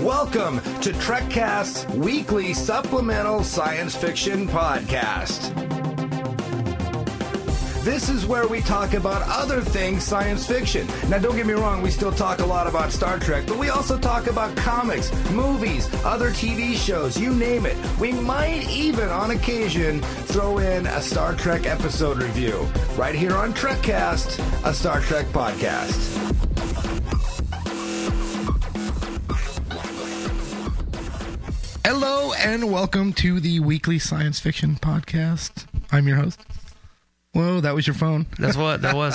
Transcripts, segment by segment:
Welcome to TrekCast's weekly supplemental science fiction podcast. This is where we talk about other things science fiction. Now, don't get me wrong, we still talk a lot about Star Trek, but we also talk about comics, movies, other TV shows, you name it. We might even, on occasion, throw in a Star Trek episode review. Right here on TrekCast, a Star Trek podcast. Hello and welcome to the weekly science fiction podcast. I'm your host. Whoa, that was your phone. That's what that was.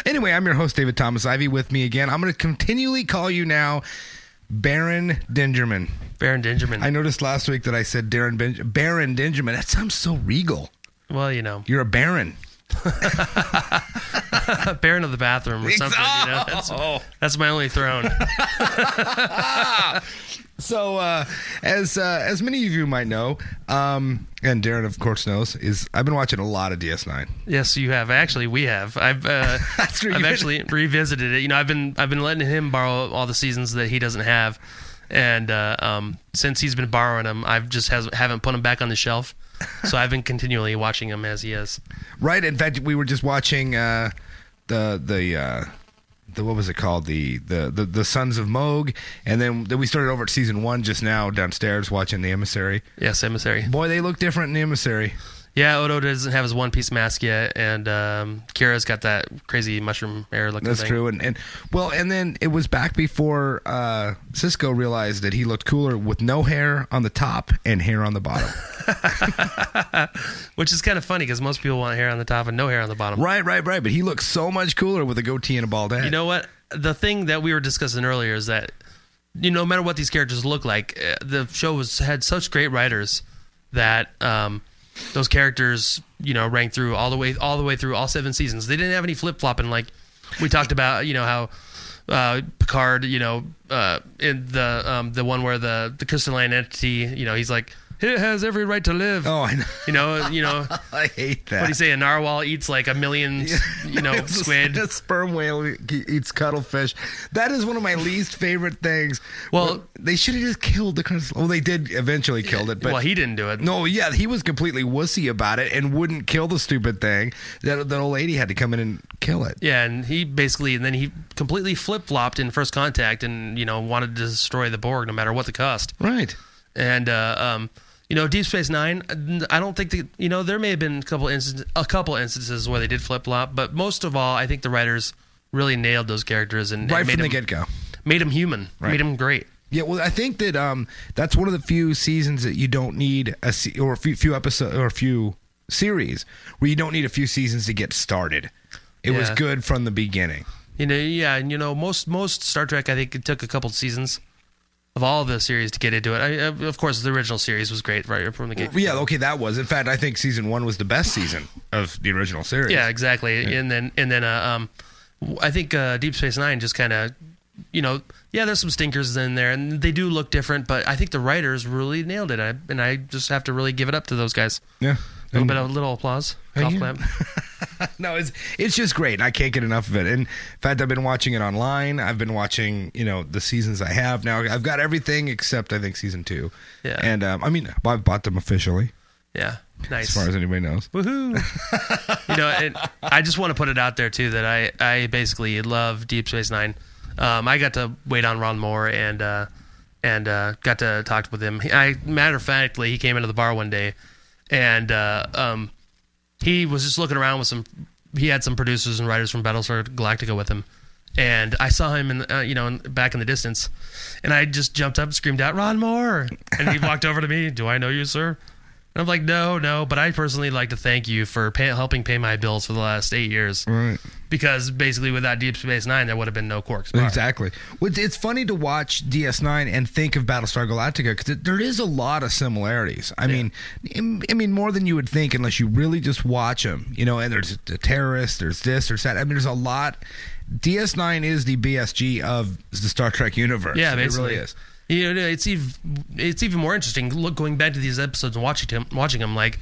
anyway, I'm your host, David Thomas Ivy, with me again. I'm going to continually call you now Baron Dingerman. Baron Dingerman. I noticed last week that I said Darren ben- Baron Dingerman. That sounds so regal. well, you know, You're a baron. Baron of the bathroom or something. You know, that's, Oh. that's my only throne. So, uh, as uh, as many of you might know, um, and Darren of course knows, is I've been watching a lot of DS9. yes, you have. Actually, we have. I've uh. I've actually revisited it. You know, I've been I've been letting him borrow all the seasons that he doesn't have, and uh, um, since he's been borrowing them, I've just has, haven't put them back on the shelf. So I've been continually watching him as he is. Right. In fact, we were just watching uh, the the uh, the what was it called the the the, the Sons of Mogh, and then then we started over at season one just now downstairs watching the Emissary. Yes, emissary. Boy, they look different in the Emissary. Yeah, Odo doesn't have his one piece mask yet, and um, Kira's got that crazy mushroom hair looking That's thing. true. And, and well, and then it was back before uh, Sisko realized that he looked cooler with no hair on the top and hair on the bottom. Which is kind of funny because most people want hair on the top and no hair on the bottom. right, right, right. But he looks so much cooler with a goatee and a bald head. You know what? The thing that we were discussing earlier is that you know, no matter what these characters look like, uh, the show was had such great writers that um, those characters, you know, rang through all the way all the way through all seven seasons. They didn't have any flip flopping like we talked about. You know how. Uh, Picard, you know, uh, in the um, the one where the the crystalline entity, you know, he's like, it has every right to live. Oh, I know. You know, you know, I hate that. what do you say? A narwhal eats like a million, you know, It's a- squid. A sperm whale eats cuttlefish. That is one of my least favorite things. Well- they should have just killed the. crystal- Well, they did eventually killed it, but well, he didn't do it. no, yeah, he was completely wussy about it and wouldn't kill the stupid thing. That that old lady had to come in and kill it. Yeah, and he basically, and then he completely flip flopped in First Contact, and you know wanted to destroy the Borg no matter what the cost. Right. And uh, um, you know, Deep Space Nine, I don't think that you know there may have been a couple instances, a couple instances where they did flip flop, but most of all, I think the writers really nailed those characters and, Right and made from the them, get go. made them human, Right. made them great. Yeah, well, I think that um, that's one of the few seasons that you don't need a se- or a few, few episodes or a few series where you don't need a few seasons to get started. It was good from the beginning. You know, yeah, and you know, most most Star Trek, I think it took a couple seasons of all the series to get into it. I, uh, of course, the original series was great right from the get. Yeah, okay, that was. In fact, I think season one was the best season of the original series. Yeah, exactly. And then and then uh, um, I think uh, Deep Space Nine just kind of you know, yeah, there's some stinkers in there, and they do look different. But I think the writers really nailed it, I, and I just have to really give it up to those guys. Yeah. A little bit of little applause. Golf yeah. clap. no, it's it's just great. I can't get enough of it. And in fact, I've been watching it online. I've been watching, you know, the seasons I have now. I've got everything except I think season two. Yeah. And um, I mean, I've bought them officially, Yeah, nice. as far as anybody knows. Woohoo! you know, and I just want to put it out there too that I I basically love Deep Space Nine. Um, I got to wait on Ron Moore and uh, and uh, got to talk with him. I matter of factly, he came into the bar one day, and uh, um, he was just looking around with some. He had some producers and writers from Battlestar Galactica with him, and I saw him in uh, you know in, back in the distance, and I just jumped up, and screamed out, "Ron Moore!" And he walked over to me. Do I know you, sir? And I'm like, no, no, but I personally like to thank you for pay, helping pay my bills for the last eight years. Right. Because basically, without Deep Space Nine, there would have been no Quark's. Bar. Exactly. It's funny to watch DS9 and think of Battlestar Galactica because there is a lot of similarities. I mean, I mean more than you would think unless you really just watch them. You know, and there's the terrorists, there's this, there's that. I mean, there's a lot. DS9 is the BSG of the Star Trek universe. Yeah, it really is. You know, it's even it's even more interesting. Look, going back to these episodes and watching them, watching them, like,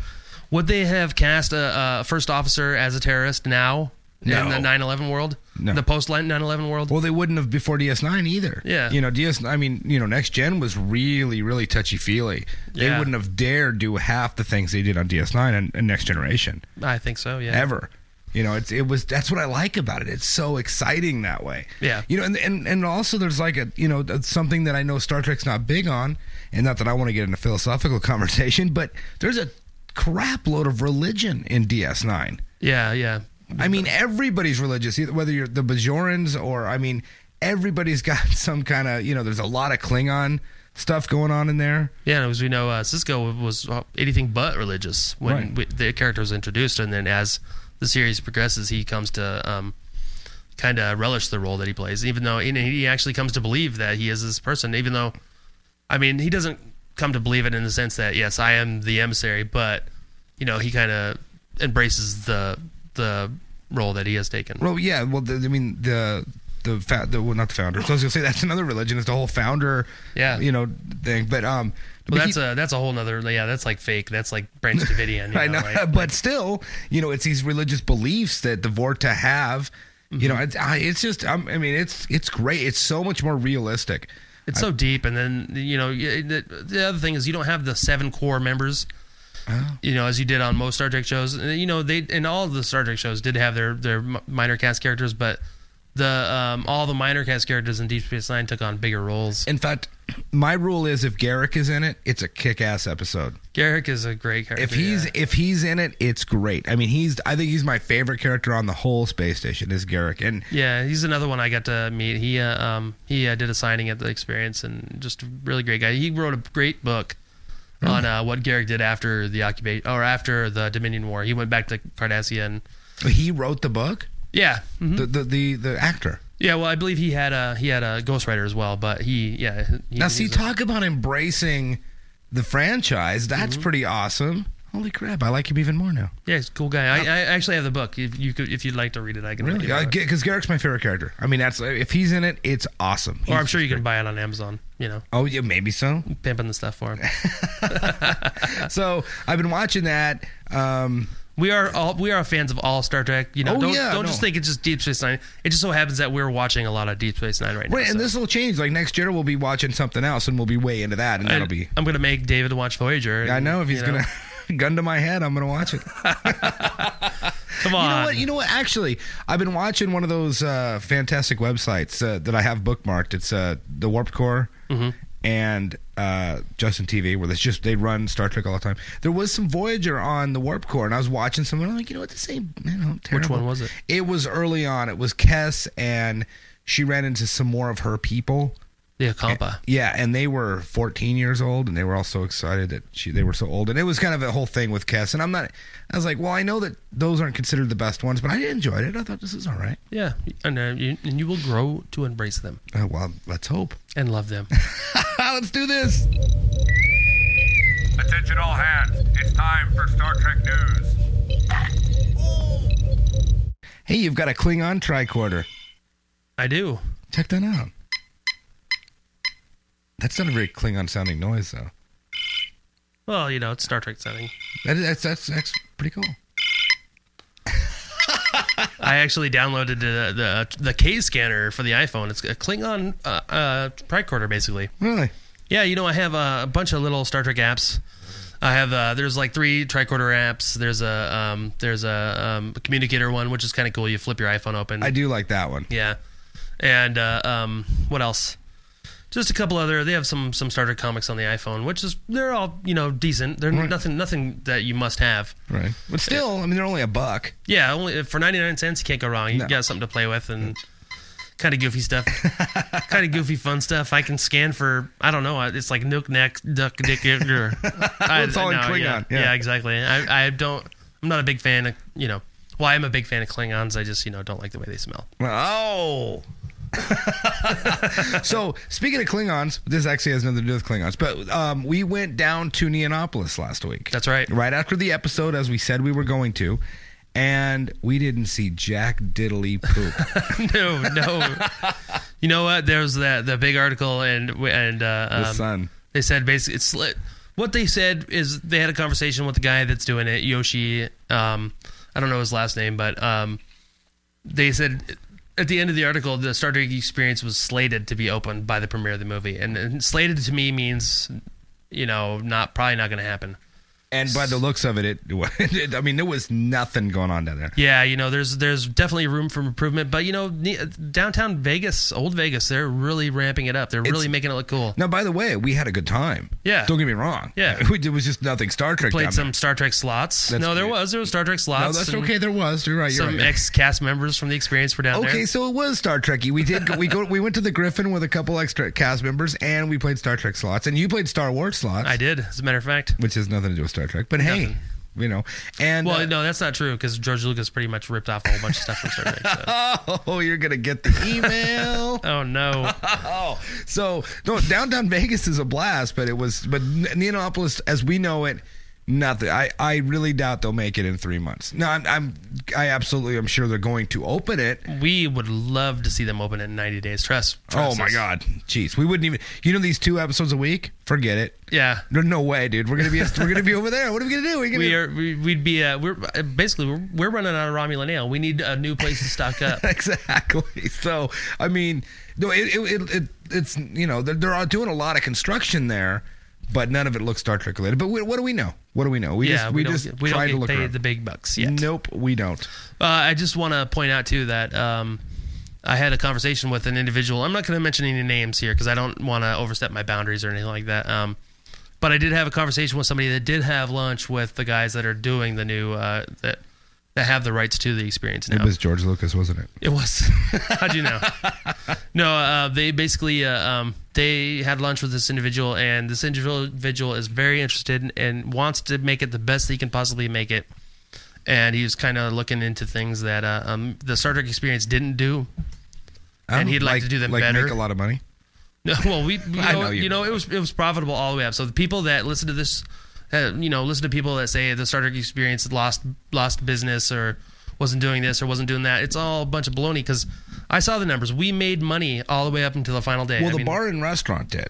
would they have cast a, a first officer as a terrorist now No. in the 9/11 world, No. the post 9/11 world? Well, they wouldn't have before DS9 either. Yeah. You know, DS. I mean, you know, Next Gen was really, really touchy feely. They Yeah. wouldn't have dared do half the things they did on DS9 and, and Next Generation. I think so. Yeah. ever. You know, it's it was that's what I like about it. It's so exciting that way. Yeah. You know, and and, and also there's like a you know something that I know Star Trek's not big on, and not that I want to get into philosophical conversation, but there's a crap load of religion in DS9. Yeah. Yeah. I mean, everybody's religious, either whether you're the Bajorans or I mean, everybody's got some kind of you know. There's a lot of Klingon stuff going on in there. Yeah, and as we know, uh, Sisko was uh, anything but religious when Right. we, the character was introduced, and then as the series progresses, he comes to um, kind of relish the role that he plays, even though he actually comes to believe that he is this person. Even though, I mean, he doesn't come to believe it in the sense that yes, I am the emissary, but you know, he kind of embraces the the role that he has taken. Well, yeah. Well, the, I mean the the fa- the well, not the founder. So I was gonna say that's another religion. It's the whole founder. Yeah. You know thing, but um. Well, that's he- a that's a whole nother yeah that's like fake that's like Branch Davidian. You I know, right? but still, you know, it's these religious beliefs that the Vorta have. You know, mm-hmm. it's, I, it's just, I mean, it's it's great. It's so much more realistic. It's so deep, and then you know the, the other thing is you don't have the seven core members, Oh. you know, as you did on most Star Trek shows. You know, they and all the Star Trek shows did have their their minor cast characters, but the um, all the minor cast characters in Deep Space Nine took on bigger roles. In fact, my rule is if Garak is in it, it's a kick-ass episode. Garak is a great character. If he's yeah. if he's in it, it's great. I mean, he's I think he's my favorite character on the whole space station is Garak, and yeah, he's another one I got to meet. He uh, um he uh, did a signing at the experience, and just a really great guy. He wrote a great book. On uh, what Garak did after the occupation or after the Dominion War, he went back to Cardassia and he wrote the book. Yeah, mhm. The, the the the actor. Yeah, well, I believe he had a he had a ghostwriter as well, but he yeah. He, Now, see, a- talk about embracing the franchise. That's Mm-hmm. pretty awesome. Holy crap, I like him even more now. yeah, he's a cool guy. I, I actually have the book. If you could, if you'd like to read it, I can. Really? Read it. Because Garak's my favorite character. I mean, that's if he's in it, it's awesome. or I'm sure you can buy it on Amazon. You know, Oh yeah, maybe so. pimping the stuff for him. So I've been watching that. Um, we are all we are fans of all Star Trek. You know, Oh, don't yeah, don't no. just think it's just Deep Space Nine. It just so happens that we're watching a lot of Deep Space Nine right now. right, and so. this will change. Like next year, we'll be watching something else, and we'll be way into that, and that'll be. I'm gonna make David watch Voyager. I know if he's you know. gonna gun to my head, I'm gonna watch it. come on. You know what? You know what? Actually, I've been watching one of those uh, fantastic websites uh, that I have bookmarked. It's uh, the Warp Core Mm-hmm. And uh, Justin TV, where it's just they run Star Trek all the time. There was some Voyager on the Warp Core, and I was watching some. And I'm like, you know what? This ain't you know terrible. Which one was it? It was early on. It was Kes, and she ran into some more of her people. the Ocampa. Yeah, and they were 14 years old, and they were all so excited that she they were so old, and it was kind of a whole thing with Kes. And I'm not. I was like, well, I know that those aren't considered the best ones, but I enjoyed it. I thought this is all right. Yeah, and uh, you, and you will grow to embrace them Uh, well, let's hope. and love them. let's do this. Attention all hands. It's time for Star Trek news. Hey, you've got a Klingon tricorder. I do. Check that out. That's not a very Klingon sounding noise, though. Well, you know, it's Star Trek setting. That is, that's, that's that's pretty cool. I actually downloaded the the, the K scanner for the iPhone. It's a Klingon uh, uh, tricorder, basically. Really? Yeah, you know, I have a, a bunch of little Star Trek apps. I have uh, there's like three tricorder apps. There's a um, there's a, um, a communicator one, which is kind of cool. You flip your iPhone open. I do like that one. Yeah, and uh, um, what else? Just a couple other. They have some some Star Trek comics on the iPhone, which is they're all you know decent. They're Right. nothing nothing that you must have. Right. But still, I mean, they're only a buck. Yeah, only for ninety nine cents you can't go wrong. You No. got something to play with and kind of goofy stuff, kind of goofy fun stuff. I can scan for I don't know. It's like nook neck duck dick. Or, I, It's all in Klingon, Yeah, yeah. yeah, exactly. I I don't. I'm not a big fan of you know. Well, I'm a big fan of Klingons. I just you know don't like the way they smell. Oh. so speaking of Klingons, this actually has nothing to do with Klingons, but um, we went down to Neonopolis last week. That's right. Right after the episode, as we said we were going to, and we didn't see Jack Diddley poop. no, no. you know what? There was that the big article and and uh, the um, sun. They said basically it's lit. What they said is they had a conversation with the guy that's doing it, Yoshi. Um, I don't know his last name, but um, they said at the end of the article the Star Trek experience was slated to be opened by the premiere of the movie, and, and slated to me means you know not probably not going to happen. And by the looks of it, it, it, I mean, there was nothing going on down there. Yeah, you know, there's there's definitely room for improvement, but you know, downtown Vegas, old Vegas, they're really ramping it up. They're really making it look cool. Now, by the way, we had a good time. Yeah. Don't get me wrong. Yeah. We, there was just nothing Star Trek We Played some there. Star Trek slots. That's no, there was there was Star Trek slots. No, that's okay. There was. You're right. You're Some right. ex cast members from the experience were down Okay, there. so it was Star Trekky. We did. We go. We went to the Griffin with a couple extra cast members, and we played Star Trek slots. And you played Star Wars slots. I did, as a matter of fact. which has nothing to do with Star Trek. But hey, Nothing. you know, and Well, uh, no, that's not true because George Lucas pretty much ripped off a whole bunch of stuff from Star Trek. So. oh, you're gonna get the email. Oh no! oh, so no, downtown Vegas is a blast, but it was, but Neonopolis, as we know it, nothing. I, I really doubt they'll make it in three months. No, I'm, I'm I absolutely, I'm sure they're going to open it. We would love to see them open it in 90 days. Trust. Oh my us. God, jeez, we wouldn't even. You know these two episodes a week? Forget it. Yeah. There's no way, dude. We're gonna be we're gonna be over there. What are we gonna do? We're gonna, We are. We, we'd be. Uh, we're uh, basically we're, we're running out of Romulan ale. We need a new place to stock up. exactly. So I mean, no, it, it, it, it it's you know they're, they're doing a lot of construction there, but none of it looks Star Trek related. But we, what do we know? What do we know? We yeah, just we, we, just get- we try don't to look paid around. the big bucks yet. Nope, we don't. Uh, I just want to point out too that um, I had a conversation with an individual. I'm not going to mention any names here because I don't want to overstep my boundaries or anything like that. Um, but I did have a conversation with somebody that did have lunch with the guys that are doing the new uh, that that have the rights to the experience now. It was George Lucas, wasn't it? It was. How'd you know? no, uh, they basically uh, um, they had lunch with this individual, and this individual is very interested and, and wants to make it the best he can possibly make it. And he was kind of looking into things that uh, um, the Star Trek experience didn't do. And Oh, he'd like to do them like better. Make a lot of money. No, well, we, you know, know you you know, do. it was it was profitable all the way up. So the people that listen to this, uh, you know, listen to people that say the Star Trek experience lost lost business or wasn't doing this or wasn't doing that. It's all a bunch of baloney because I saw the numbers. We made money all the way up until the final day. Well, I the mean, bar and restaurant did.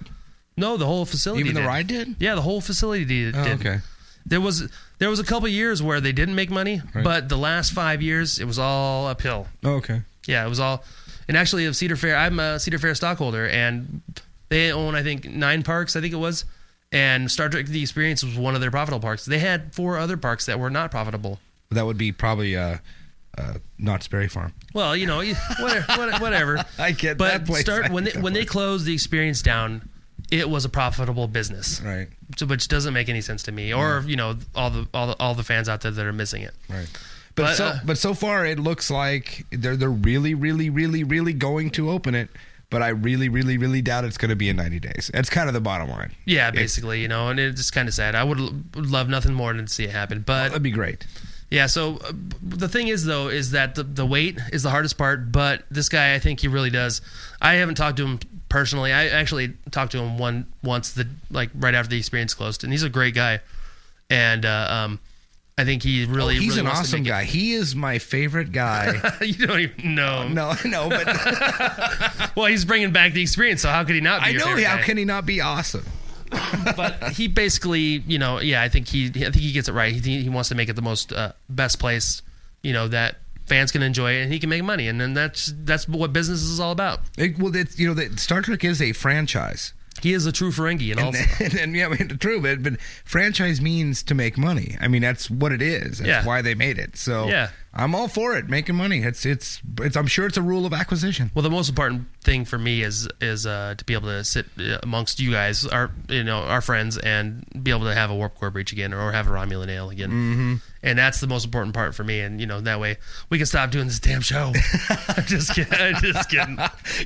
no, the whole facility. Even the did. ride did. Yeah, the whole facility did. Oh, okay. There was there was a couple years where they didn't make money, but the last five years it was all uphill. Oh, okay. Yeah, it was all. And actually, of Cedar Fair, I'm a Cedar Fair stockholder, and they own I think nine parks. I think it was, and Star Trek: The Experience was one of their profitable parks. They had four other parks that were not profitable. That would be probably uh, uh, Knott's Berry Farm. Well, you know, whatever. whatever. I get but that place. start when they when they place. closed the experience down, it was a profitable business, Right. so, which doesn't make any sense to me, or you know, all the all the all the fans out there that are missing it. Right. But, But, so uh, but so far it looks like they're they're really really really really going to open it. But I really really really doubt it's going to be in 90 days. That's kind of the bottom line. Yeah, basically, you know, and it's just kind of sad. I would l- would love nothing more than to see it happen, but That'd be great. Yeah. So uh, the thing is, though, is that the, the wait is the hardest part. But this guy, I think he really does. I haven't talked to him personally. I actually talked to him one once, the like right after the experience closed, and he's a great guy. And uh, um, I think he really Oh, he's really an awesome make it- guy. He is my favorite guy. you don't even know. no, no, but Well, he's bringing back the experience, so how could he not be I know. How guy? can he not be awesome? but he basically, you know, yeah, I think he, I think he gets it right. He he wants to make it the most uh, best place, you know, that fans can enjoy it and he can make money, and then that's that's what business is all about. It- well, it's, you know, that Star Trek is a franchise. He is a true Ferengi, and also And, and, yeah, I mean, true, but, but franchise means to make money. I mean, that's what it is. That's Yeah. why they made it. So Yeah. I'm all for it, making money. It's, it's, it's, I'm sure it's a rule of acquisition. Well, the most important thing for me is is uh, to be able to sit uh, amongst you guys, our you know our friends, and be able to have a warp core breach again, or have a Romulan ale again. Mm-hmm. And that's the most important part for me. And you know that way we can stop doing this damn show. I'm just kidding. I'm just kidding.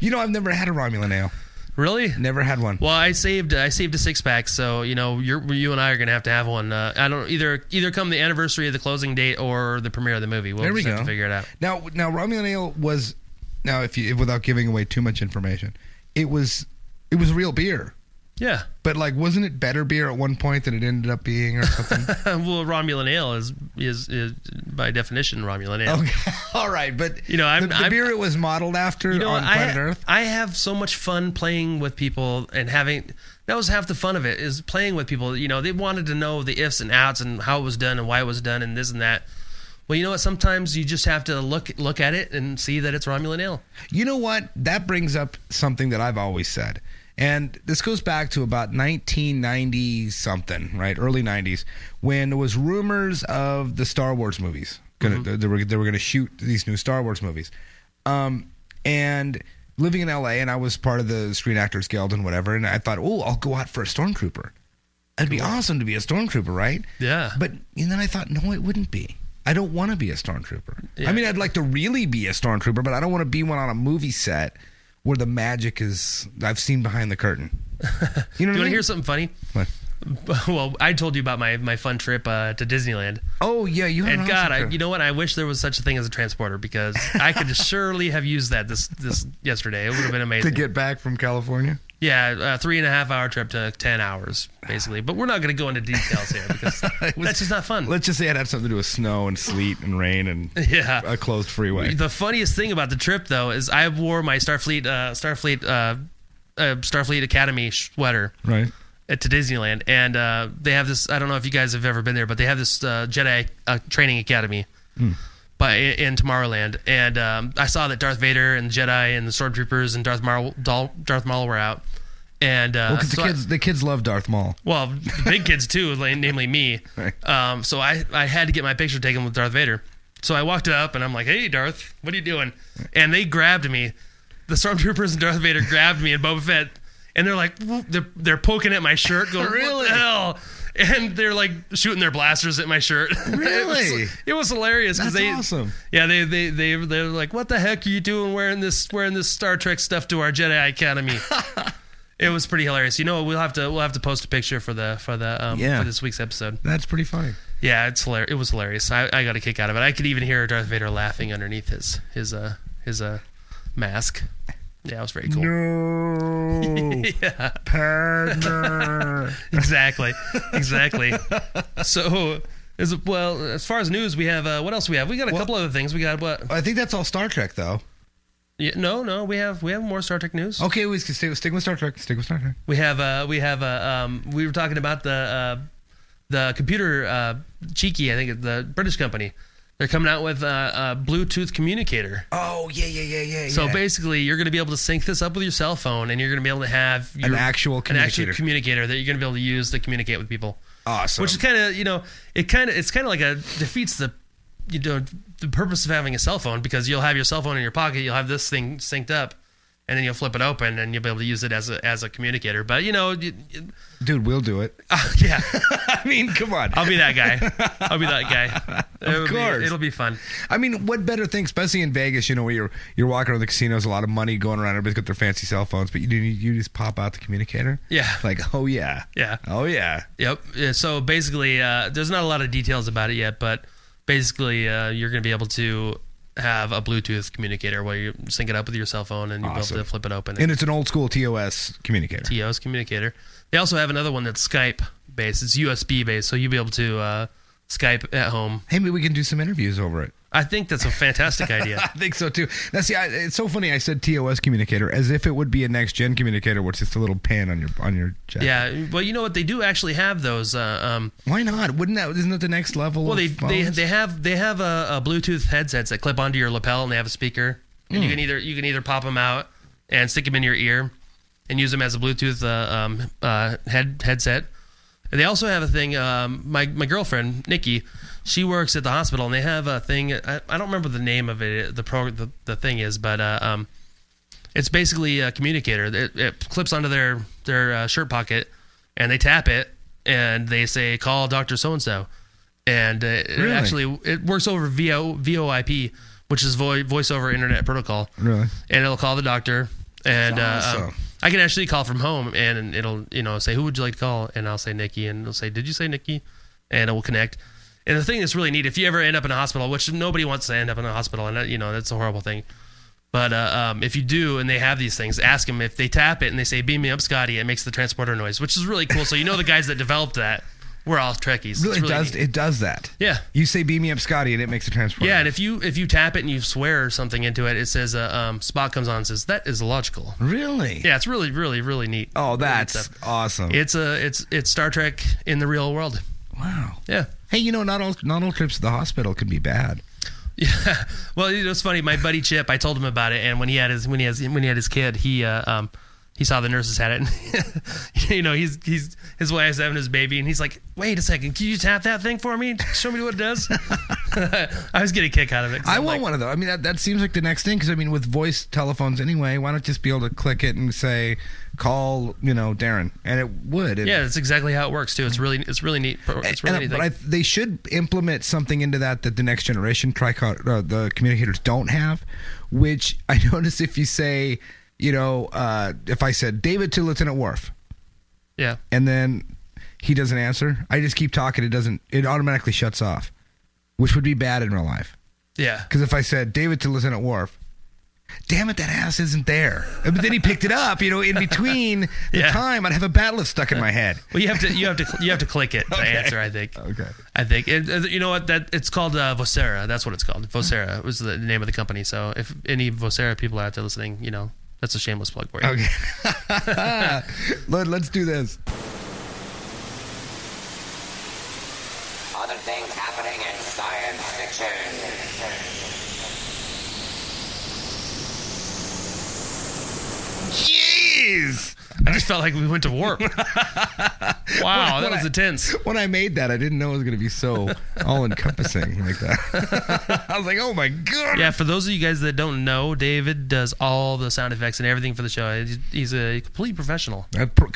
You know, I've never had a Romulan ale. Really? Never had one. Well, I saved I saved a six pack, so you know you're, you and I are gonna have to have one. Uh, I don't either either come the anniversary of the closing date or the premiere of the movie. We'll there we just have go. to figure it out. Now, now Romulan ale was now if you without giving away too much information, it was it was real beer. Yeah. But like, wasn't it better beer at one point than it ended up being, or something? well, Romulan ale is, is is by definition Romulan ale. okay, all right, but You know, I'm- the, the I'm- beer it was modeled after You know, on I, planet Earth. I have so much fun playing with people and having. That was half the fun of it is playing with people. You know, they wanted to know the ifs and outs and how it was done and why it was done and this and that. Well, you know what? Sometimes you just have to look look at it and see that it's Romulan ale. You know what? That brings up something that I've always said. And this goes back to about 1990 something, right? Early 90s, when there was rumors of the Star Wars movies. Gonna, they, were, they were going to shoot these new Star Wars movies. Um, and living in LA, and I was part of the Screen Actors Guild and whatever, and I thought, oh, I'll go out for a stormtrooper. It'd be awesome to be a stormtrooper, right? Yeah. But and then I thought, no, it wouldn't be. I don't want to be a stormtrooper. Yeah. I mean, I'd like to really be a stormtrooper, but I don't want to be one on a movie set where the magic is I've seen behind the curtain. You know Do you want to hear something funny? What? Well, I told you about my, my fun trip uh, to Disneyland, Oh yeah, you had and an God, awesome I, you know what? I wish there was such a thing as a transporter because I could surely have used that this this yesterday. It would have been amazing to get back from California. yeah, a three and a half hour trip to ten hours basically. But we're not going to go into details here because that's just not fun. Let's just say it had something to do with snow and sleet and rain and Yeah. a closed freeway. The funniest thing about the trip, though, is I wore my Starfleet uh, Starfleet uh, uh, Starfleet Academy sweater Right. At, to Disneyland, and uh, they have this. I don't know if you guys have ever been there, but they have this uh, Jedi uh, training academy. By, in Tomorrowland, and um, I saw that Darth Vader and the Jedi and the Stormtroopers and Darth Maul, Darth Maul were out, and uh, Well, because so the I- kids, the kids love Darth Maul. well, the big kids too, namely me. Right. Um, so I, I had to get my picture taken with Darth Vader. So I walked up and I'm like, "Hey, Darth, what are you doing?" And they grabbed me. The stormtroopers and Darth Vader grabbed me and Boba Fett, and they're like, they're, they're poking at my shirt, going, "What Really? the hell?" And they're like shooting their blasters at my shirt. it, Really? was, it was hilarious because they, awesome. yeah, they they they they're like, "What the heck are you doing wearing this wearing this Star Trek stuff to our Jedi Academy?" it was pretty hilarious. You know, we'll have to we'll have to post a picture for the for the um, Yeah. for this week's episode. That's pretty funny. Yeah, it's hilarious. It was hilarious. I, I got a kick out of it. I could even hear Darth Vader laughing underneath his his uh his uh mask. Yeah, it was very cool. No, Yeah, partner. exactly, exactly. so. As well as far as news, we have uh, what else do we have? We got a Well- couple other things. We got what? I think that's all Star Trek, though. Yeah, no, no, we have we have more Star Trek news. Okay, we can stick, stick with Star Trek. Stick with Star Trek. We have uh we have uh um we were talking about the uh the computer uh cheeky I think the British company. They're coming out with uh, a Bluetooth communicator. Oh yeah, yeah, yeah, yeah. So yeah. basically, you're going to be able to sync this up with your cell phone, and you're going to be able to have your, actual an actual communicator. communicator that you're going to be able to use to communicate with people. awesome. Which is kind of you know it kind of it's kind of like a defeats the you know the purpose of having a cell phone because you'll have your cell phone in your pocket, you'll have this thing synced up, and then you'll flip it open and you'll be able to use it as a as a communicator. But you know, you, Dude, we'll do it. yeah, I mean, come on. I'll be that guy. I'll be that guy. It'll be- course. it'll be fun. I mean, what better thing, especially in Vegas, you know, where you're you're walking around the casinos, a lot of money going around, everybody's got their fancy cell phones, but you you just pop out the communicator. Yeah. Like, oh yeah. Yeah. Oh yeah. Yep. Yeah, so basically, uh, there's not a lot of details about it yet, but basically, uh, you're going to be able to have a Bluetooth communicator where you sync it up with your cell phone and you'll be able to flip it open. And it's an old school TOS communicator. TOS communicator. They also have another one that's Skype based. It's USB based, so you'll be able to uh, Skype at home. Hey, maybe we can do some interviews over it. I think that's a fantastic idea. I think so too. Now, see, I, it's so funny. I said TOS communicator as if it would be a next gen communicator, which is a little pin on your on your jacket. Yeah, well, you know what? They do actually have those. Uh, um, Why not? Wouldn't that? Isn't that the next level? well, of they, they they have they have a, a Bluetooth headsets that clip onto your lapel, and they have a speaker. And Hmm. you can either you can either pop them out and stick them in your ear, and use them as a Bluetooth uh, um, uh, head headset. And they also have a thing. Um, my my girlfriend Nikki, she works at the hospital, and they have a thing. I, I don't remember the name of it. The pro the, the thing is, but uh, um, it's basically a communicator. It, it clips onto their their uh, shirt pocket, and they tap it, and they say call Doctor So and So, and uh, it Really? actually it works over VO VoIP, which is vo- voice over internet protocol, really. and it'll call the doctor, and That's uh, awesome. I can actually call from home, and it'll you know say who would you like to call, and I'll say Nikki, and it'll say did you say Nikki, and it will connect. And the thing that's really neat, if you ever end up in a hospital, which nobody wants to end up in a hospital, and you know that's a horrible thing. But uh, um, if you do, and they have these things, ask them if they tap it and they say "Beam me up, Scotty." It makes the transporter noise, which is really cool. So you know the guys that developed that, we're all Trekkies. Really, It's it does neat. it does that? Yeah. You say "beam me up, Scotty," and it makes a transport. Yeah, and if you if you tap it and you swear something into it, it says uh, um, Spock comes on and says that is illogical. really. Yeah, it's really really really neat. Oh, Really neat that's awesome. It's a it's it's Star Trek in the real world. wow. Yeah. Hey, you know, not all not all trips to the hospital can be bad. Yeah. Well, know, it's funny. My buddy Chip, I told him about it, and when he had his when he has when he had his kid, he uh, um he saw the nurses had it. And, you know, he's he's his wife's having his baby, and he's like, "Wait a second, can you tap that thing for me? Show me what it does." I was getting a kick out of it. I I'm want like, one of those. I mean, that, that seems like the next thing because I mean, with voice telephones anyway, why not just be able to click it and say, "Call," you know, Darren, and it would. Yeah, that's exactly how it works too. It's really it's really neat. It's really and- neat. but. I, they should implement something into that that the next generation trico- uh, the communicators don't have, which I notice if you say, you know, uh, if I said David to Lieutenant Worf, yeah. and then he doesn't answer, I just keep talking. It doesn't. It automatically shuts off, which would be bad in real life. Yeah. Because if I said David to Lieutenant Worf, damn it, that ass isn't there. But then he picked it up. You know, in between the Yeah. time, I'd have a battle stuck in my head. Well, you have to you have to you have to click it to Okay. answer. I think. Okay. I think and, uh, you know what that it's called uh, Vocera. That's what it's called. Vocera was the name of the company. So if any Vocera people out there listening, you know that's a shameless plug for you. Okay. Let, let's do this. Other things happening in science fiction. Jeez. I just felt like we went to warp. wow, that When was I- intense. When I made that, I didn't know it was going to be so all encompassing like that. I was like, oh my God. Yeah, for those of you guys that don't know, David does all the sound effects and everything for the show. He's, a complete professional. That was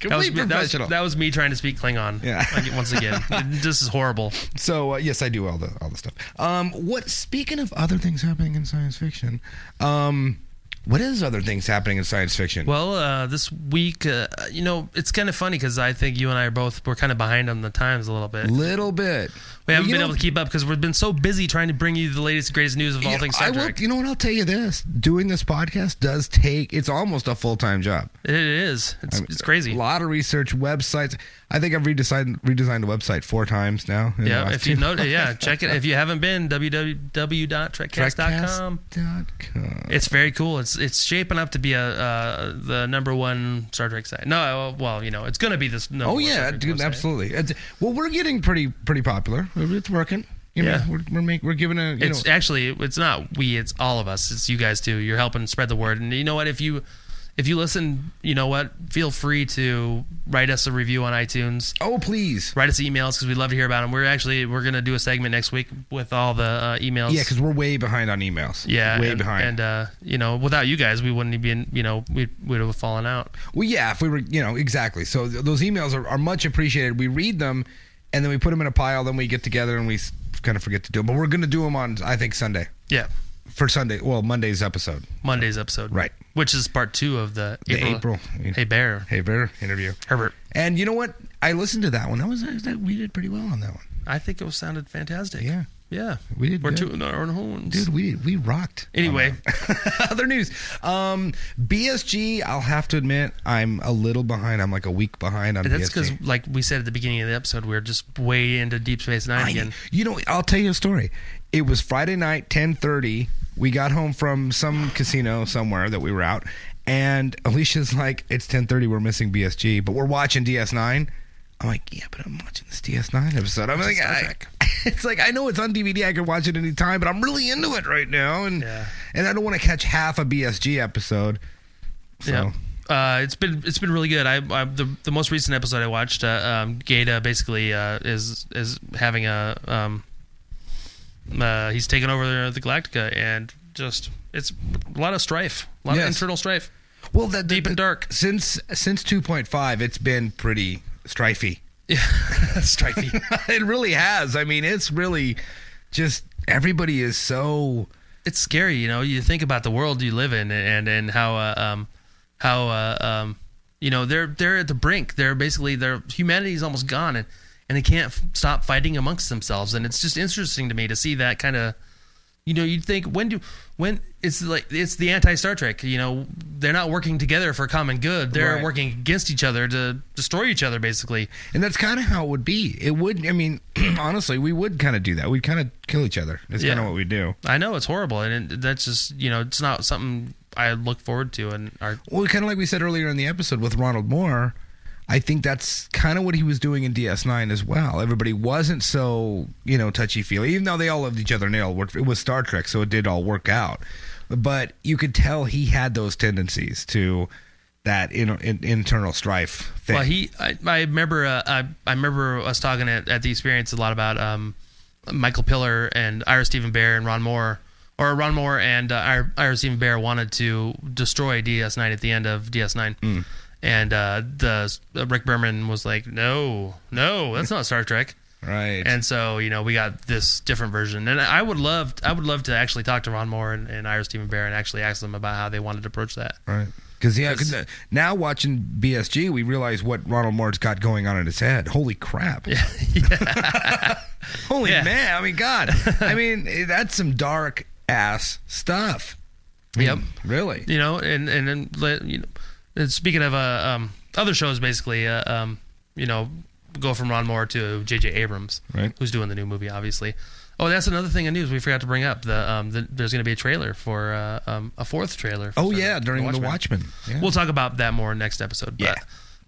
that, was, professional. that was me trying to speak Klingon. Yeah. Like, once again, this is horrible. So uh, yes, I do all the all the stuff. Um, what? Speaking of other things happening in science fiction, um, what is other things happening in science fiction? Well, uh, this week, uh, you know, it's kind of funny because I think you and I are both we're kind of behind on the times a little bit. little bit. We haven't been know- able to keep up because we've been so busy trying to bring you the latest, greatest news of all know, things I Star will, Trek. you know what? I'll tell you this: doing this podcast does take. It's almost a full time job. It is. It's, I mean, it's crazy. A lot of research, websites. I think I've redesigned redesigned a website four times now. Yeah, if you know, yeah, check it. If you haven't been, www.trekcast.com. Trekcast.com. It's very cool. It's it's shaping up to be a uh, the number one Star Trek site. No, well, you know, it's going to be this. Number Oh yeah, dude, website. absolutely. It's- well, we're getting pretty pretty popular. It's working. You know, Yeah. we're we're, make, we're giving a. You It's know, actually it's not we, it's all of us. It's you guys too. You're helping spread the word. And you know what? If you if you listen, you know what? Feel free to write us a review on iTunes. oh please. Write us emails because we'd love to hear about them. We're actually we're gonna do a segment next week with all the uh, emails. Yeah, because we're way behind on emails. yeah, way and, behind. And uh, you know, without you guys, we wouldn't be in. You know, we would have fallen out. Well, yeah, if we were, you know, exactly. So th- those emails are, are much appreciated. We read them, and then we put them in a pile. Then we get together and we kind of forget to do them. But we're going to do them on, I think, Sunday Yeah, for Sunday. Well, Monday's episode. Monday's episode. Right. Which is part two of the The April. April. Hey Bear. Hey, Bear interview. Herbert. And you know what? I listened to that one. That was that we did pretty well on that one. I think it was sounded fantastic. Yeah. Yeah, We did We're good. tooting our own horns, Dude, we we rocked. Anyway. other news. Um, BSG. I'll have to admit, I'm a little behind. I'm like a week behind on That's because, like we said at the beginning of the episode, we're just way into Deep Space Nine I- again. you know, I'll tell you a story. It was Friday night, ten thirty. We got home from some casino somewhere that we were out, and Alicia's like, "It's ten thirty. We're missing BSG, but we're watching DS9." I'm like, "Yeah, but I'm watching this DS9 episode." I'm like, I. "It's like I know it's on DVD. I can watch it anytime, but I'm really into it right now, and Yeah. and I don't want to catch half a BSG episode." So, Yeah. Uh, it's been it's been really good. I, I the the most recent episode I watched, uh, um, Gaeta basically uh, is is having a um, uh, he's taken over the, the Galactica and just it's a lot of strife, a lot Yes. of internal strife. well, that Deep and dark. since since 2.5, it's been pretty strifey. Yeah, strifey. it really has. I mean, it's really just everybody is so. it's scary, you know. You think about the world you live in and and how uh, um how uh, um you know they're they're at the brink. They're basically their humanity's almost gone and and they can't f- stop fighting amongst themselves. And it's just interesting to me to see that kind of you know you'd think when do when it's like it's the anti Star Trek. You know they're not working together for common good. They're Right. working against each other to destroy each other basically. And that's kind of how it would be. It would. I mean, honestly, we would kind of do that. We'd kind of kill each other. It's kind of what we do. I know it's horrible and it, that's just you know it's not something I look forward to and our Well, kind of like we said earlier in the episode with Ronald Moore. I think that's kind of what he was doing in DS9 as well. Everybody wasn't so, you know, touchy feely, even though they all loved each other and they all worked. It was Star Trek, so it did all work out. But you could tell he had those tendencies to that in, in, internal strife thing. Well, he, I, I remember, uh, I, I remember us talking at, at the experience a lot about um, Michael Piller and Ira Steven Behr and Ron Moore, or Ron Moore and uh, Ira, Ira Steven Behr wanted to destroy DS9 at the end of DS9, and uh, the uh, Rick Berman was like, "No, no, that's not Star Trek." right. And so, you know, we got this different version, and I would love, I would love to actually talk to Ron Moore and, and Ira Steven Behr and actually ask them about how they wanted to approach that. Right. Because yeah, 'Cause- uh, now watching BSG, we realize what Ronald Moore's got going on in his head. Holy crap! Yeah. Holy Yeah. man! I mean, God! I mean, eh, that's some dark ass stuff. I mean, Yep. Really? you know, and and then let- you know, speaking of uh, um, other shows, basically, uh, um, you know, go from Ron Moore to J.J. Abrams, Right. Who's doing the new movie, obviously. Oh, that's another thing in news we forgot to bring up. The, um, the there's going to be a trailer for uh, um, a fourth trailer. For Oh yeah, during the Watchmen. Yeah. We'll talk about that more next episode. But, Yeah.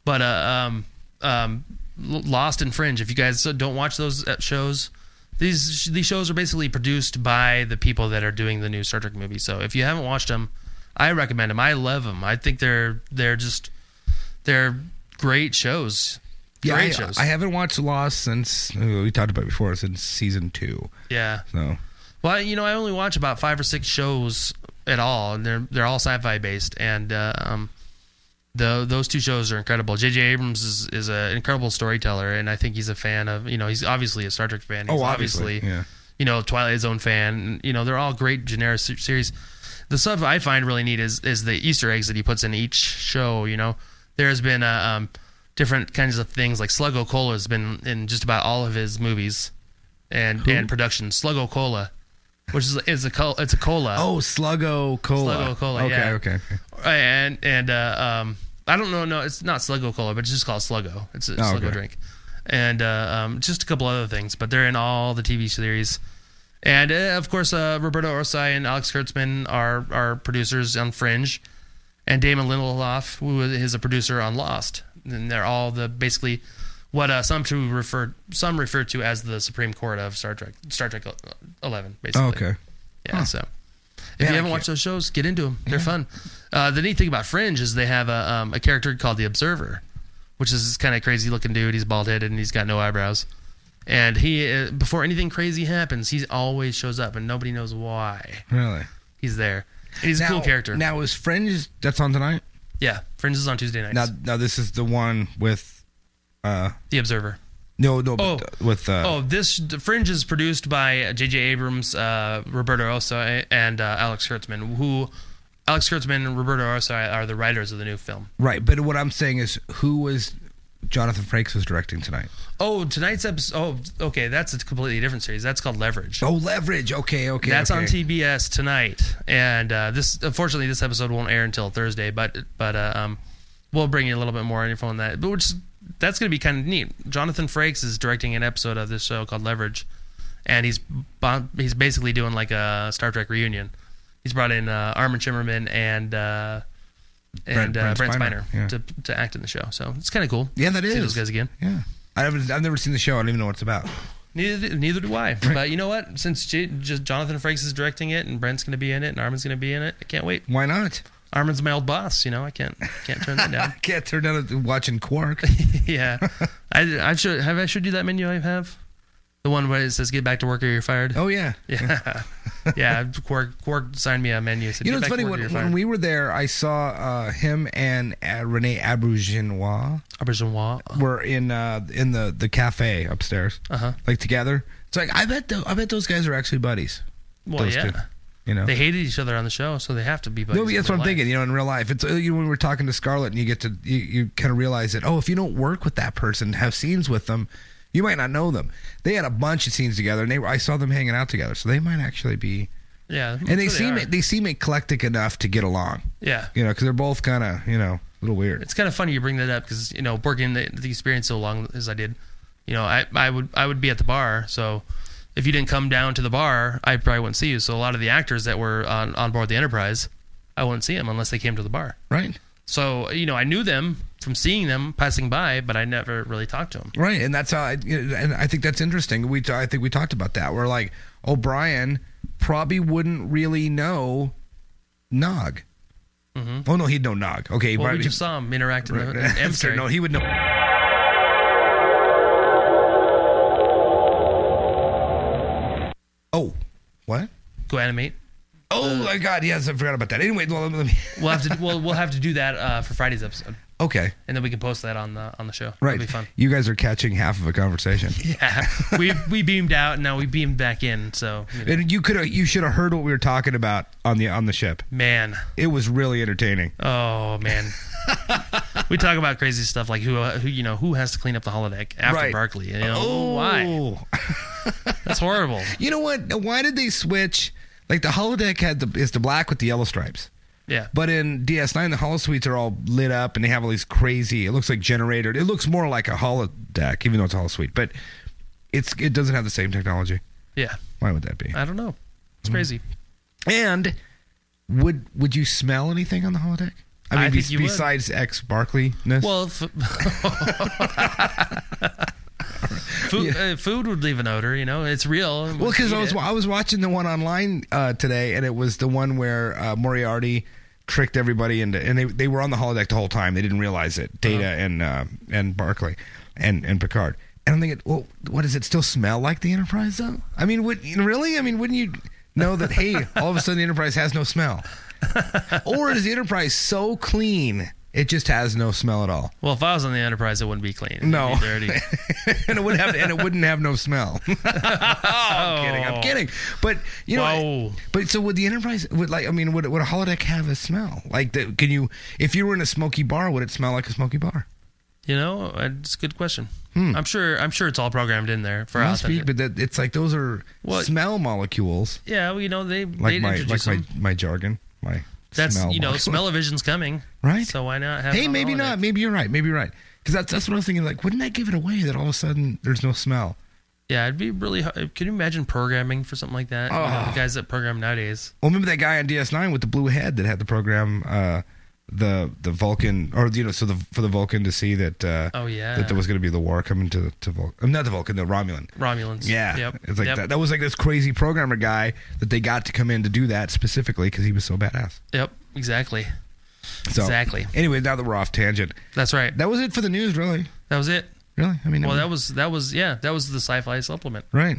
But uh, um, um, Lost and Fringe. If you guys don't watch those uh, shows, these these shows are basically produced by the people that are doing the new Star Trek movie. So if you haven't watched them, I recommend them. I love them. I think they're they're just they're great shows. yeah, great I, shows. I haven't watched Lost since we talked about it before since season two. yeah. So Well, you know, I only watch about five or six shows at all, and they're they're all sci-fi based, and uh, um, the those two shows are incredible. J.J. Abrams is is an incredible storyteller, and I think he's a fan of you know he's obviously a Star Trek fan. He's Oh, obviously, yeah. you know Twilight Zone fan. You know they're all great generic se- series. The stuff I find really neat is is the Easter eggs that he puts in each show. You know, there's been uh, um, different kinds of things like Sluggo Cola has been in just about all of his movies and and production. Sluggo Cola, which is is a col- it's a cola. oh, Sluggo Cola. Sluggo Cola, Okay, yeah. okay. and and uh, um, I don't know. No, it's not Sluggo Cola, but it's just called Sluggo. It's a Oh, Sluggo okay. drink, and uh, um, just a couple other things. But they're in all the TV series, and uh, of course, uh, Roberto Orci and Alex Kurtzman are are producers on Fringe, and Damon Lindelof, who is a producer on Lost. And they're all the basically what uh, some to refer some refer to as the Supreme Court of Star Trek Star Trek Eleven. Basically, Oh, okay. yeah. So if Man, you haven't watched those shows, get into them. They're fun. Uh, the neat thing about Fringe is they have a, um, a character called the Observer, which is this kind of crazy looking dude. He's bald headed and he's got no eyebrows. And he, uh, before anything crazy happens, he always shows up and nobody knows why Really? he's there. And he's a cool character. Now is Fringe that's on tonight? yeah, Fringe is on Tuesday nights. Now, now this is the one with. uh the Observer. No, no, but Oh. uh, with. uh Oh, this Fringe is produced by J.J. Abrams, uh, Roberto Orci, and uh, Alex Kurtzman, who Alex Kurtzman and Roberto Orci are the writers of the new film. Right, but what I'm saying is, who was Jonathan Frakes was directing tonight. Oh, tonight's episode. Oh, okay, that's a completely different series. That's called Leverage. Oh, Leverage. Okay, okay. That's on. TBS tonight, and uh, this unfortunately this episode won't air until Thursday. But but uh, um, we'll bring you a little bit more info on that. But which that's going to be kind of neat. Jonathan Frakes is directing an episode of this show called Leverage, and he's he's basically doing like a Star Trek reunion. He's brought in uh, Armin Shimerman and and Brent- uh, Brent Spiner, Spiner, yeah. to to act in the show. So it's kind of cool. Yeah, that is. See those guys again. Yeah. I haven't, I've never seen the show. I don't even know what it's about. Neither neither do I. But you know what? Since J- just Jonathan Frakes is directing it, and Brent's going to be in it, and Armin's going to be in it, I can't wait. Why not? Armin's my old boss. You know, I can't can't turn that down. I can't turn down watching Quark. yeah, I, I should have I showed you that menu I have, the one where it says "Get back to work or you're fired." Oh yeah. yeah, yeah. Quark Quark signed me a menu. Said, You know, "Get it's back funny to work or when, when we were there, I saw uh, him and uh, Rene Abrugenois Auberjonois. were in uh, in the, the cafe upstairs, Uh huh. like together. It's like I bet tho- I bet those guys are actually buddies. Well, yeah. two. You know, They hated each other on the show, so they have to be. buddies no, that's what I'm life. thinking. You know, in real life, it's you know when we're talking to Scarlett, and you get to you, you kind of realize that oh, if you don't work with that person, have scenes with them, you might not know them. They had a bunch of scenes together, and they were, I saw them hanging out together, so they might actually be. Yeah, And they seem are. they seem eclectic enough to get along. Yeah. You know, because they're both kind of you know a little weird. It's kind of funny you bring that up because you know working the, the experience so long as I did, you know I, I would I would be at the bar. So if you didn't come down to the bar, I probably wouldn't see you. So a lot of the actors that were on, on board the Enterprise, I wouldn't see them unless they came to the bar. Right. So you know I knew them from seeing them passing by, but I never really talked to them. Right, and that's how. I, and I think that's interesting. We, I think we talked about that. Where like O'Brien probably wouldn't really know Nog. Oh no, he'd know Nog. Okay, Mm-hmm. Well, right. we just saw him interact in in the no, he would know. Oh, what? Go animate. Oh my God! Yes, I forgot about that. Anyway, well, let me. We'll have to we'll, we'll have to do that uh, for Friday's episode, Okay, and then we can post that on the on the show. right. It'll be fun. You guys are catching half of a conversation. Yeah, we we beamed out, and now we beamed back in. So you know, And you could you should have heard what we were talking about on the on the ship. man, It was really entertaining. oh man, we talk about crazy stuff like who uh, who you know who has to clean up the holodeck after Right. Barclay. You know why? That's horrible. You know what? Why did they switch? Like the holodeck had the is the black with the yellow stripes, Yeah, but in DS9 the holo suites are all lit up and they have all these crazy. It looks like generated. It looks more like a holodeck, even though it's a holo suite. But it's it doesn't have the same technology. yeah. Why would that be? I don't know. It's crazy. And would would you smell anything on the holodeck? I mean, I think be- you would. besides ex Barclay-ness? Well, f- food, uh, food would leave an odor. You know, it's real. Well, because I Eat was it. I was watching the one online uh, today, and it was the one where uh, Moriarty tricked everybody into, and they they were on the holodeck the whole time. They didn't realize it. Data Uh-huh. and uh, and Barclay and and Picard. And I'm thinking, well, what does it still smell like the Enterprise though? I mean, would really? I mean, wouldn't you know that? hey, all of a sudden the Enterprise has no smell, or is the Enterprise so clean it just has no smell at all? Well, if I was on the Enterprise, it wouldn't be clean. It'd No. be dirty. and it wouldn't have and it wouldn't have no smell. I'm oh. kidding. I'm kidding. But you know, Whoa. but so would the Enterprise? Would like I mean, would would a holodeck have a smell? Like, the, can you if you were in a smoky bar, would it smell like a smoky bar? You know, it's a good question. Hmm. I'm sure. I'm sure it's all programmed in there for us. but that, it's like those are Well, smell molecules. Yeah, well, you know they Like my like introduce my my jargon. My That's smell you know, smell-o-vision's coming, Right. So why not have? Hey, maybe not. Maybe you're right. Maybe you're right. Because that's that's what I was thinking. Like, wouldn't that give it away that all of a sudden there's no smell? Yeah, it'd be really. hard. Can you imagine programming for something like that? You know, Oh. the guys that program nowadays. Well, remember that guy on DS9 with the blue head that had the program, uh, the the Vulcan, or you know, so the for the Vulcan to see that. Uh, Oh, yeah. that there was going to be the war coming to to Vulcan, not the Vulcan, the Romulan. Romulans. Yeah, Yep. it's like yep. that. That was like this crazy programmer guy that they got to come in to do that specifically because he was so badass. Yep. Exactly. So, Exactly. Anyway, now that we're off tangent, That's right. that was it for the news. Really, That was it. really. I mean, Well, that was that was yeah, that was the sci-fi supplement. right.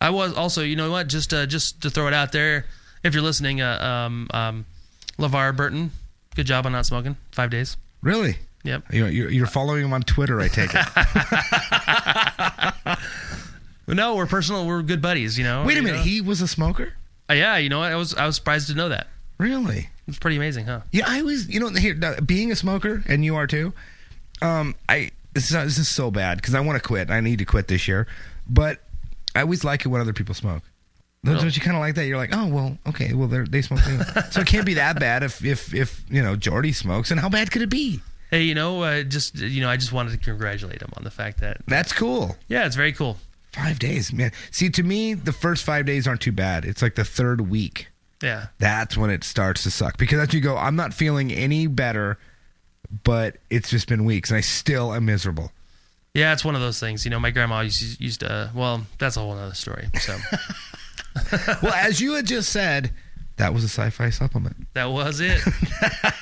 I was also, you know what? Just uh, just to throw it out there, if you're listening, uh, um, um, LeVar Burton, good job on not smoking. Five days. Really. Yep. You're, you're, you're following him on Twitter, I take it. No, we're personal. We're good buddies. You know. Wait a You minute, know? he was a smoker? Uh, yeah, you know what? I was I was surprised to know that. Really? It's pretty amazing, huh? Yeah, I always, you know, here being a smoker, and you are too. Um, I this is, this is so bad because I want to quit. I need to quit this year, but I always like it when other people smoke. Don't, Really? don't you kind of like that? You're like, oh well, okay, well they smoke, so it can't be that bad if if if you know Geordi smokes. And how bad could it be? Hey, you know, uh, just you know, I just wanted to congratulate him on the fact that That's cool. yeah, it's very cool. Five days, man. See, to me, the first five days aren't too bad. It's like the third week. Yeah, That's when it starts to suck because as you go, I'm not feeling any better, but it's just been weeks and I still am miserable. yeah, it's one of those things. You know, my grandma used used to. Well, that's a whole other story. So well, as you had just said, that was a sci-fi supplement. that was it.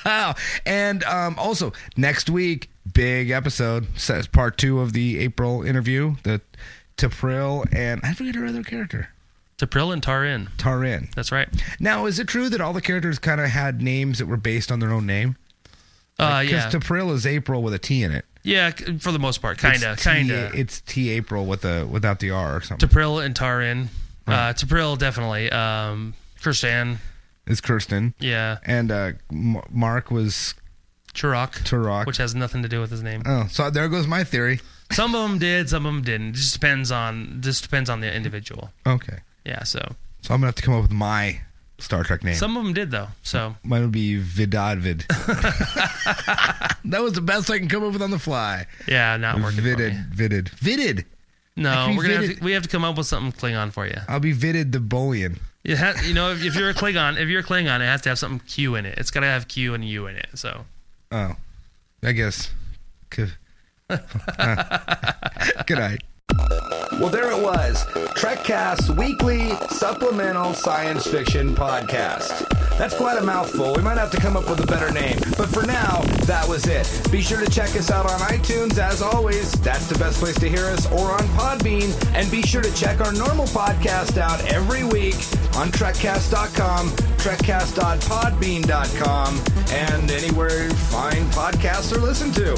and um, also next week, big episode says part two of the April interview. The Tapril and I forget her other character, Tapril and Tarin. Tarin. That's right. Now, is it true that all the characters kind of had names that were based on their own name? Uh, Because yeah, Tapril is April with a T in it. yeah, for the most part, kind of, It's T- kind of. It's T April with a without the R or something. Tapril and Tarin. Uh, Tapril definitely. Um, Kirsten. It's Kirsten. Yeah, And uh, M- Mark was Turok. Turok. which has nothing to do with his name. Oh, so there goes my theory. Some of them did, some of them didn't. It just depends on just depends on the individual. Okay. Yeah, so So I'm gonna have to come up with my Star Trek name. some of them did though. So Mine would be Vidadvid. that was the best I can come up with on the fly. yeah, not working. For me. Vidid, vidid, vidid. No, we're gonna have to, we have to come up with something Klingon for you. I'll be vidid the bullion. You, ha- you know, if, if you're a Klingon, if you're a Klingon, it has to have something Q in it. It's got to have Q and U in it. So Oh, I guess. Good. Good night. Well, there it was. TrekCast's weekly supplemental science fiction podcast. That's quite a mouthful. We might have to come up with a better name. But for now, that was it. Be sure to check us out on iTunes. As always, that's the best place to hear us, or on Podbean. And be sure to check our normal podcast out every week on TrekCast.com, TrekCast.podbean.com, and anywhere you find podcasts are listened to.